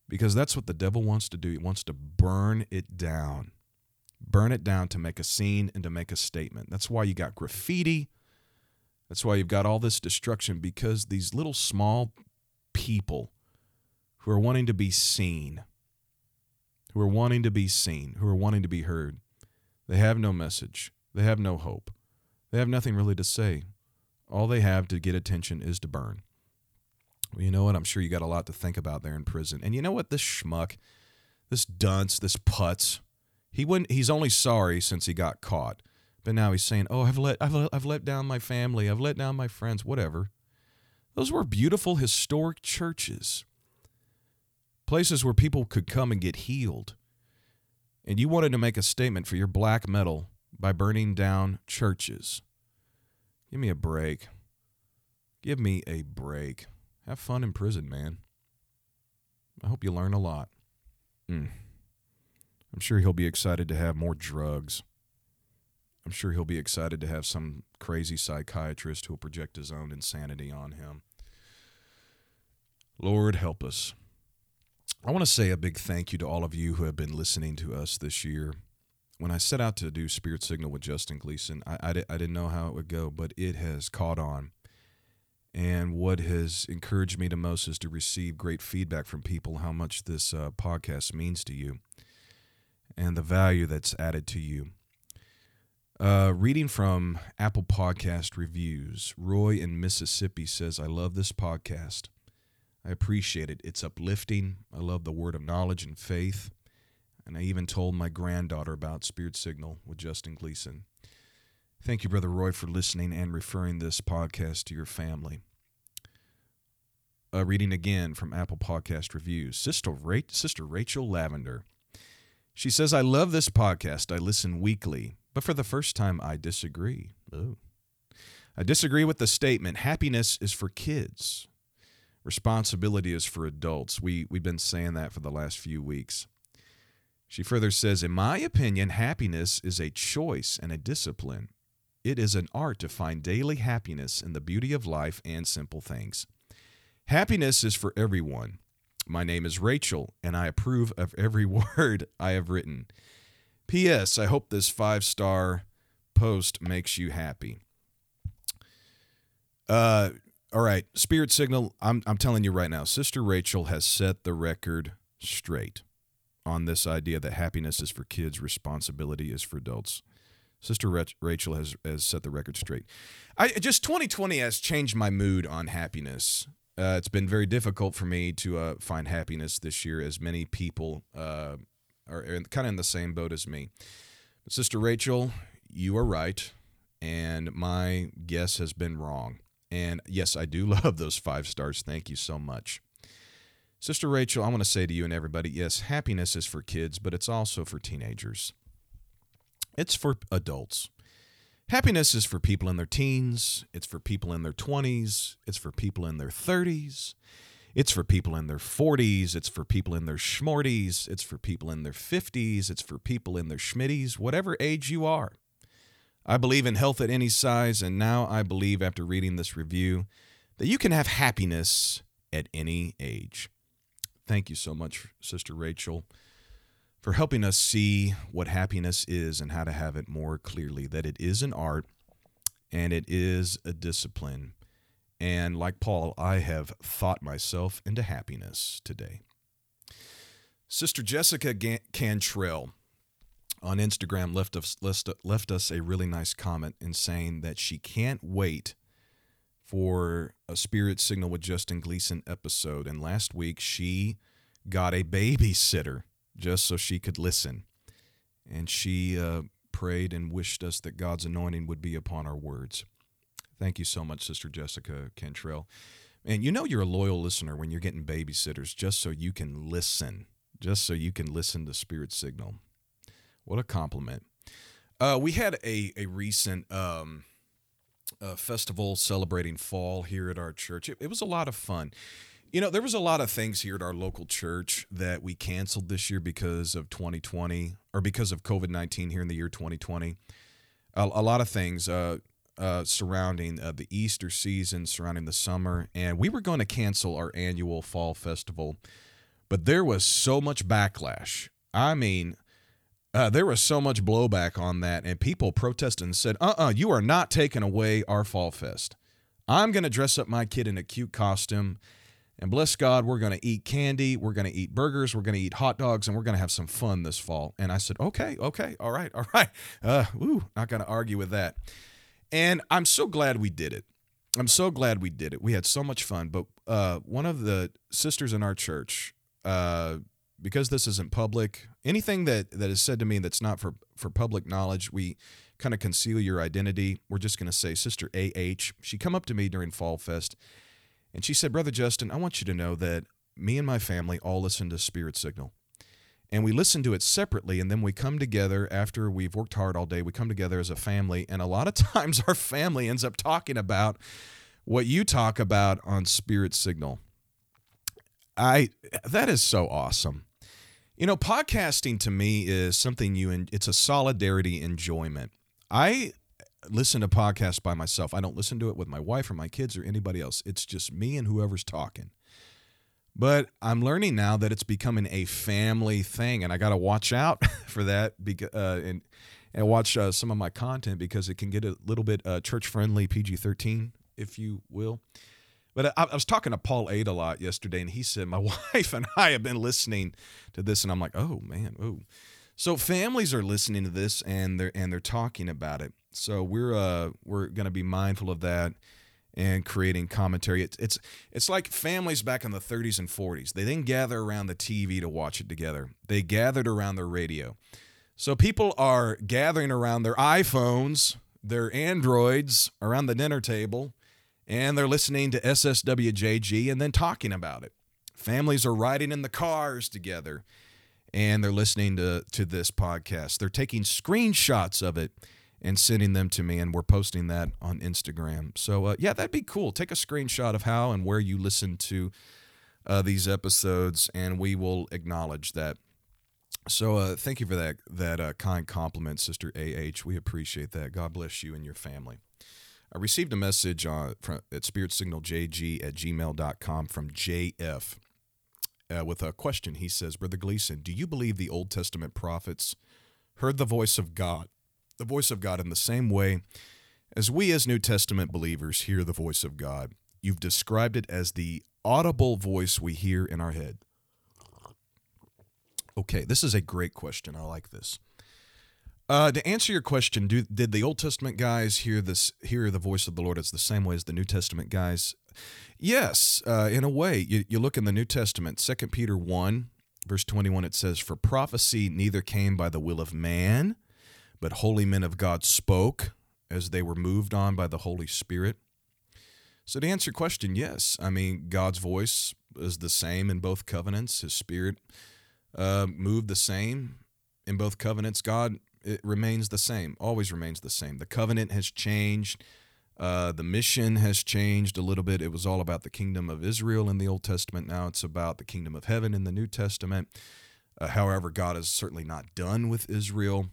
Because that's what the devil wants to do. He wants to burn it down burn it down to make a scene and to make a statement. That's why you got graffiti. That's why you've got all this destruction because these little small people who are wanting to be seen, who are wanting to be seen, who are wanting to be heard, they have no message. They have no hope. They have nothing really to say. All they have to get attention is to burn. Well, you know what? I'm sure you got a lot to think about there in prison. And you know what? This schmuck, this dunce, this putz, he wouldn't. He's only sorry since he got caught, but now he's saying, "Oh, I've let I've let, I've let down my family. I've let down my friends. Whatever." Those were beautiful historic churches, places where people could come and get healed. And you wanted to make a statement for your black metal, by burning down churches. Give me a break. Give me a break. Have fun in prison, man. I hope you learn a lot. Mm. I'm sure he'll be excited to have more drugs. I'm sure he'll be excited to have some crazy psychiatrist who will project his own insanity on him. Lord, help us. I want to say a big thank you to all of you who have been listening to us this year. When I set out to do Spirit Signal with Justin Gleason, I, I, I didn't know how it would go, but it has caught on. And what has encouraged me the most is to receive great feedback from people how much this uh, podcast means to you and the value that's added to you. Uh, reading from Apple Podcast reviews, Roy in Mississippi says, I love this podcast. I appreciate it. It's uplifting. I love the word of knowledge and faith. And I even told my granddaughter about Spirit Signal with Justin Gleason. Thank you, Brother Roy, for listening and referring this podcast to your family. Uh, reading again from Apple Podcast Reviews, Sister, Ra- Sister Rachel Lavender. She says, I love this podcast. I listen weekly. But for the first time, I disagree. Ooh. I disagree with the statement happiness is for kids, responsibility is for adults. We, we've been saying that for the last few weeks. She further says, In my opinion, happiness is a choice and a discipline. It is an art to find daily happiness in the beauty of life and simple things. Happiness is for everyone. My name is Rachel, and I approve of every word I have written. P.S. I hope this five star post makes you happy. Uh, all right, Spirit Signal. I'm I'm telling you right now, Sister Rachel has set the record straight on this idea that happiness is for kids, responsibility is for adults. Sister Rachel has has set the record straight. I just 2020 has changed my mood on happiness. Uh, it's been very difficult for me to uh, find happiness this year, as many people uh, are kind of in the same boat as me. But Sister Rachel, you are right, and my guess has been wrong. And yes, I do love those five stars. Thank you so much. Sister Rachel, I want to say to you and everybody yes, happiness is for kids, but it's also for teenagers. It's for adults. Happiness is for people in their teens, it's for people in their 20s, it's for people in their 30s, it's for people in their 40s. It's for people in their schmorties. It's for people in their 50s. It's for people in their schmitties, whatever age you are. I believe in health at any size, and now I believe after reading this review that you can have happiness at any age. Thank you so much, Sister Rachel, for helping us see what happiness is and how to have it more clearly that it is an art and it is a discipline and like Paul, I have thought myself into happiness today. Sister Jessica Cantrell on Instagram left us, left left us a really nice comment in saying that she can't wait for a Spirit Signal with Justin Gleason episode. And last week she got a babysitter just so she could listen. And she uh, prayed and wished us that God's anointing would be upon our words. Thank you so much, Sister Jessica Cantrell. And you know you're a loyal listener when you're getting babysitters just so you can listen, just so you can listen to Spirit Signal. What a compliment. Uh, we had a, a recent um, uh, festival celebrating fall here at our church. It, it was a lot of fun. You know, there was a lot of things here at our local church that we canceled this year because of 2020 or because of COVID 19 here in the year 2020. A, a lot of things. Uh, uh, surrounding uh, the Easter season, surrounding the summer, and we were going to cancel our annual fall festival, but there was so much backlash. I mean, uh, there was so much blowback on that, and people protested and said, "Uh, uh-uh, uh you are not taking away our fall fest. I'm going to dress up my kid in a cute costume." And bless God, we're going to eat candy, we're going to eat burgers, we're going to eat hot dogs, and we're going to have some fun this fall. And I said, okay, okay, all right, all right. Uh, ooh, not going to argue with that. And I'm so glad we did it. I'm so glad we did it. We had so much fun. But uh, one of the sisters in our church, uh, because this isn't public, anything that, that is said to me that's not for, for public knowledge, we kind of conceal your identity. We're just going to say Sister AH. She come up to me during Fall Fest and she said, Brother Justin, I want you to know that me and my family all listen to Spirit Signal. and we listen to it separately and then we come together after we've worked hard all day we come together as a family and a lot of times our family ends up talking about what you talk about on spirit signal i that is so awesome you know podcasting to me is something you and it's a solidarity enjoyment. I listen to podcasts by myself. I don't listen to it with my wife or my kids or anybody else. It's just me and whoever's talking. But I'm learning now that it's becoming a family thing, and I got to watch out for that because, uh, and and watch uh, some of my content because it can get a little bit uh, church friendly, PG 13, if you will. But I, I, was talking to Paul Aid a lot yesterday, and he said, My wife and I have been listening to this, and I'm like, Oh, man, oh. So families are listening to this and they're and they're talking about it. So we're uh we're gonna be mindful of that and creating commentary. It's it's it's like families back in the 30s and 40s. They didn't gather around the TV to watch it together. They gathered around the radio. So people are gathering around their iPhones, their Androids around the dinner table, and they're listening to SSWJG and then talking about it. Families are riding in the cars together and they're listening to to this podcast. They're taking screenshots of it and sending them to me, and we're posting that on Instagram. So, uh, yeah, that'd be cool. Take a screenshot of how and where you listen to uh, these episodes, and we will acknowledge that. So, uh, thank you for that that uh, kind compliment, Sister AH. We appreciate that. God bless you and your family. I received a message uh, from, at spiritsignal.jg at gmail.com from JF uh, with a question. He says, Brother Gleason, do you believe the Old Testament prophets heard the voice of God the voice of God in the same way as we as New Testament believers hear the voice of God. You've described it as the audible voice we hear in our head. Okay, this is a great question. I like this. Uh, to answer your question, do, did the Old Testament guys hear this hear the voice of the Lord as the same way as the New Testament guys? Yes, uh, in a way. You, you look in the New Testament, Second Peter 1, verse 21, it says, For prophecy neither came by the will of man, but holy men of God spoke as they were moved on by the Holy Spirit. So, to answer your question, yes. I mean, God's voice is the same in both covenants. His Spirit uh, moved the same in both covenants. God it remains the same, always remains the same. The covenant has changed. Uh, the mission has changed a little bit. It was all about the kingdom of Israel in the Old Testament. Now it's about the kingdom of heaven in the New Testament. Uh, however, God is certainly not done with Israel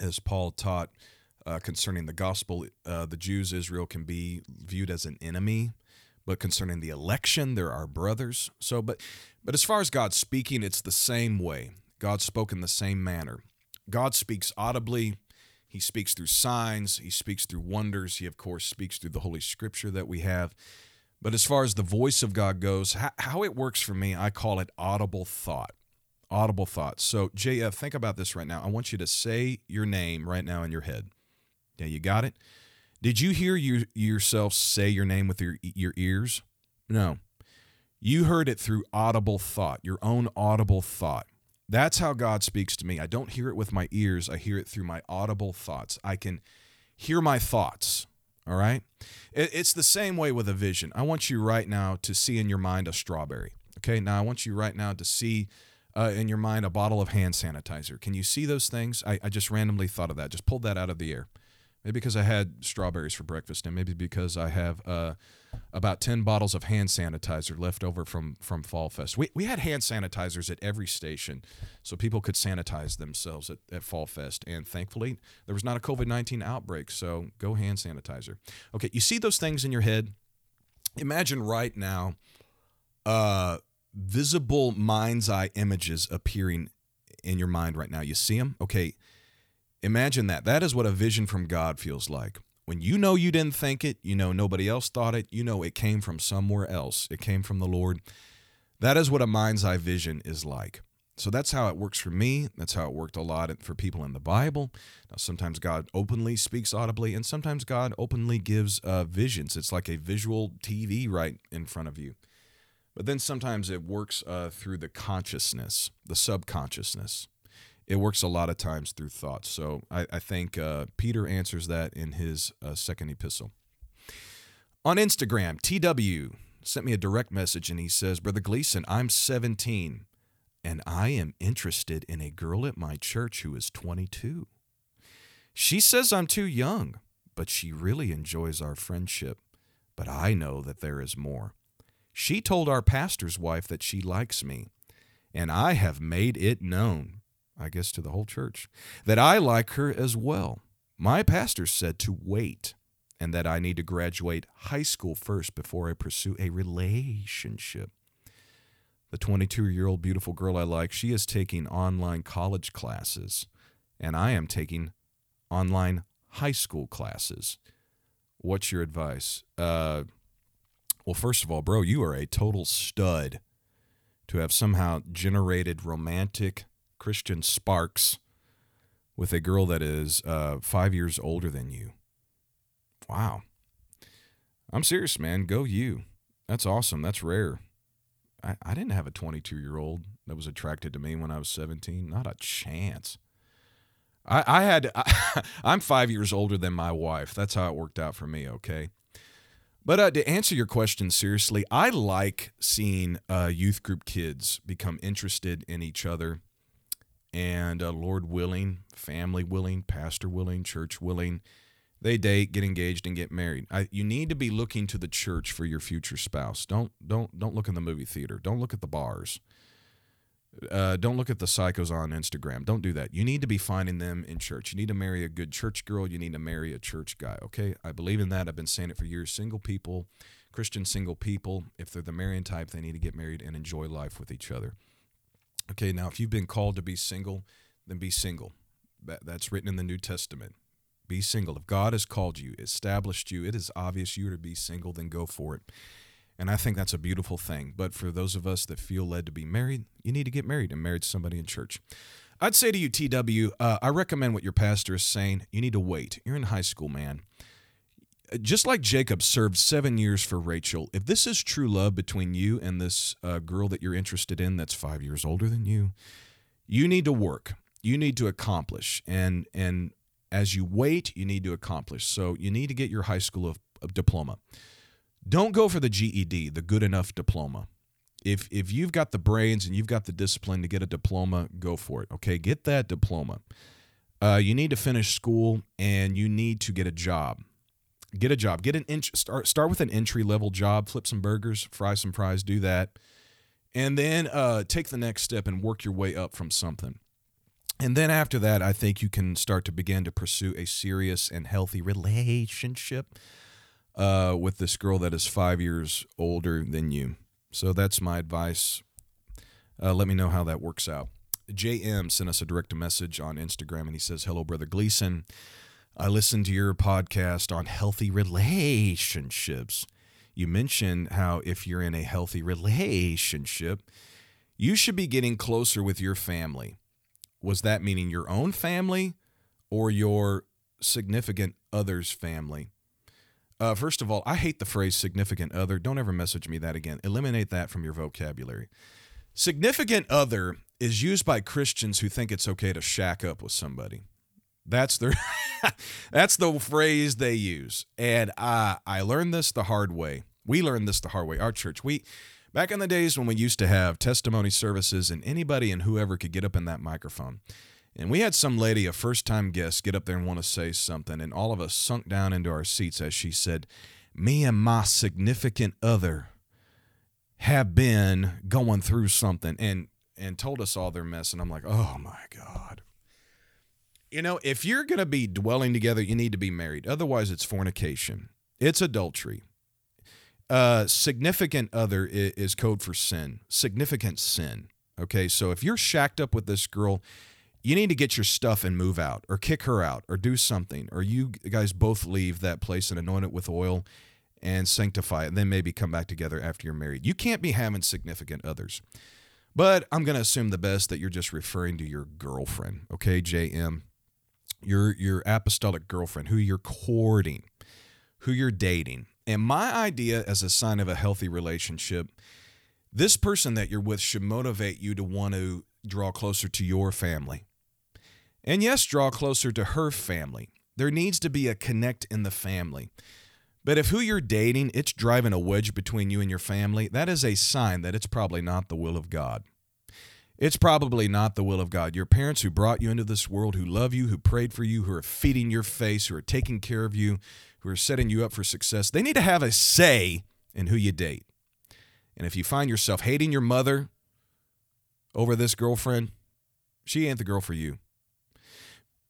as Paul taught uh, concerning the gospel, uh, the Jews, Israel can be viewed as an enemy, but concerning the election, there are our brothers. So, but but as far as God speaking, it's the same way. God spoke in the same manner. God speaks audibly. He speaks through signs. He speaks through wonders. He, of course, speaks through the Holy Scripture that we have. But as far as the voice of God goes, how, it works for me, I call it audible thought audible thoughts. So, JF, think about this right now. I want you to say your name right now in your head. Yeah, you got it? Did you hear you, yourself say your name with your, your ears? No. You heard it through audible thought, your own audible thought. That's how God speaks to me. I don't hear it with my ears, I hear it through my audible thoughts. I can hear my thoughts. All right? It's the same way with a vision. I want you right now to see in your mind a strawberry. Okay? Now I want you right now to see uh, in your mind a bottle of hand sanitizer. Can you see those things? I, I just randomly thought of that. Just pulled that out of the air. Maybe because I had strawberries for breakfast, and maybe because I have uh, about ten bottles of hand sanitizer left over from from Fall Fest. We we had hand sanitizers at every station, so people could sanitize themselves at, at Fall Fest. And thankfully, there was not a COVID nineteen outbreak. So go hand sanitizer. Okay, you see those things in your head. Imagine right now, uh, visible mind's eye images appearing in your mind right now. You see them? Okay. Imagine that. That is what a vision from God feels like. When you know you didn't think it, you know nobody else thought it, you know it came from somewhere else. It came from the Lord. That is what a mind's eye vision is like. So that's how it works for me. That's how it worked a lot for people in the Bible. Now, sometimes God openly speaks audibly, and sometimes God openly gives uh, visions. It's like a visual TV right in front of you. But then sometimes it works uh, through the consciousness, the subconsciousness. It works a lot of times through thoughts. So I, I think uh, Peter answers that in his uh, second epistle. On Instagram, TW sent me a direct message and he says, Brother Gleason, I'm 17 and I am interested in a girl at my church who is 22. She says I'm too young, but she really enjoys our friendship. But I know that there is more. She told our pastor's wife that she likes me, and I have made it known, I guess to the whole church, that I like her as well. My pastor said to wait and that I need to graduate high school first before I pursue a relationship. The 22 year old beautiful girl I like, she is taking online college classes, and I am taking online high school classes. What's your advice? Uh, well, first of all, bro, you are a total stud to have somehow generated romantic Christian sparks with a girl that is uh, five years older than you. Wow. I'm serious, man. Go you. That's awesome. That's rare. I, I didn't have a 22 year old that was attracted to me when I was 17. Not a chance. I, I had, I, I'm five years older than my wife. That's how it worked out for me, okay? But uh, to answer your question seriously, I like seeing uh, youth group kids become interested in each other and uh, Lord willing, family willing, pastor willing, church willing, they date, get engaged, and get married. I, you need to be looking to the church for your future spouse. Don't don't don't look in the movie theater. Don't look at the bars. Uh, don't look at the psychos on Instagram. Don't do that. You need to be finding them in church. You need to marry a good church girl. You need to marry a church guy. Okay, I believe in that. I've been saying it for years. Single people, Christian single people, if they're the marrying type, they need to get married and enjoy life with each other. Okay, now if you've been called to be single, then be single. That, that's written in the New Testament. Be single. If God has called you, established you, it is obvious you are to be single, then go for it. And I think that's a beautiful thing. But for those of us that feel led to be married, you need to get married and marry somebody in church. I'd say to you, TW, uh, I recommend what your pastor is saying. You need to wait. You're in high school, man. Just like Jacob served seven years for Rachel, if this is true love between you and this uh, girl that you're interested in that's five years older than you, you need to work. You need to accomplish. And and as you wait, you need to accomplish. So you need to get your high school of, of diploma. Don't go for the GED, the good enough diploma. If if you've got the brains and you've got the discipline to get a diploma, go for it. Okay, get that diploma. Uh, you need to finish school and you need to get a job. Get a job. Get an inch. Start start with an entry level job. Flip some burgers, fry some fries. Do that, and then uh, take the next step and work your way up from something. And then after that, I think you can start to begin to pursue a serious and healthy relationship uh, with this girl that is five years older than you. So that's my advice. Uh, let me know how that works out. JM sent us a direct message on Instagram and he says, Hello, Brother Gleason. I listened to your podcast on healthy relationships. You mentioned how if you're in a healthy relationship, you should be getting closer with your family was that meaning your own family or your significant other's family? Uh, first of all, I hate the phrase significant other. Don't ever message me that again. Eliminate that from your vocabulary. Significant other is used by Christians who think it's okay to shack up with somebody. That's their that's the phrase they use. And I I learned this the hard way. We learned this the hard way. Our church, we Back in the days when we used to have testimony services and anybody and whoever could get up in that microphone. And we had some lady, a first time guest, get up there and want to say something. And all of us sunk down into our seats as she said, Me and my significant other have been going through something and and told us all their mess. And I'm like, oh my God. You know, if you're going to be dwelling together, you need to be married. Otherwise, it's fornication, it's adultery. Uh, significant other is, is code for sin, significant sin. Okay, so if you're shacked up with this girl, you need to get your stuff and move out, or kick her out, or do something, or you guys both leave that place and anoint it with oil and sanctify it, and then maybe come back together after you're married. You can't be having significant others. But I'm going to assume the best that you're just referring to your girlfriend, okay, JM? Your your apostolic girlfriend who you're courting, who you're dating. And my idea as a sign of a healthy relationship, this person that you're with should motivate you to want to draw closer to your family. And yes, draw closer to her family. There needs to be a connect in the family. But if who you're dating, it's driving a wedge between you and your family, that is a sign that it's probably not the will of God. It's probably not the will of God. Your parents who brought you into this world, who love you, who prayed for you, who are feeding your face, who are taking care of you, who are setting you up for success, they need to have a say in who you date. And if you find yourself hating your mother over this girlfriend, she ain't the girl for you.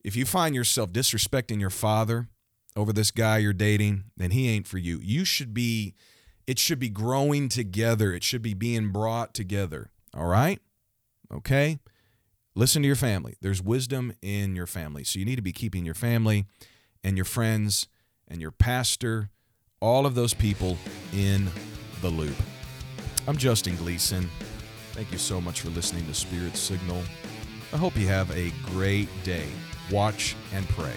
If you find yourself disrespecting your father over this guy you're dating, then he ain't for you. You should be, it should be growing together. It should be being brought together. All right? Okay? Listen to your family. There's wisdom in your family. So you need to be keeping your family and your friends and your pastor, all of those people in the loop. I'm Justin Gleason. Thank you so much for listening to Spirit Signal. I hope you have a great day. Watch and pray.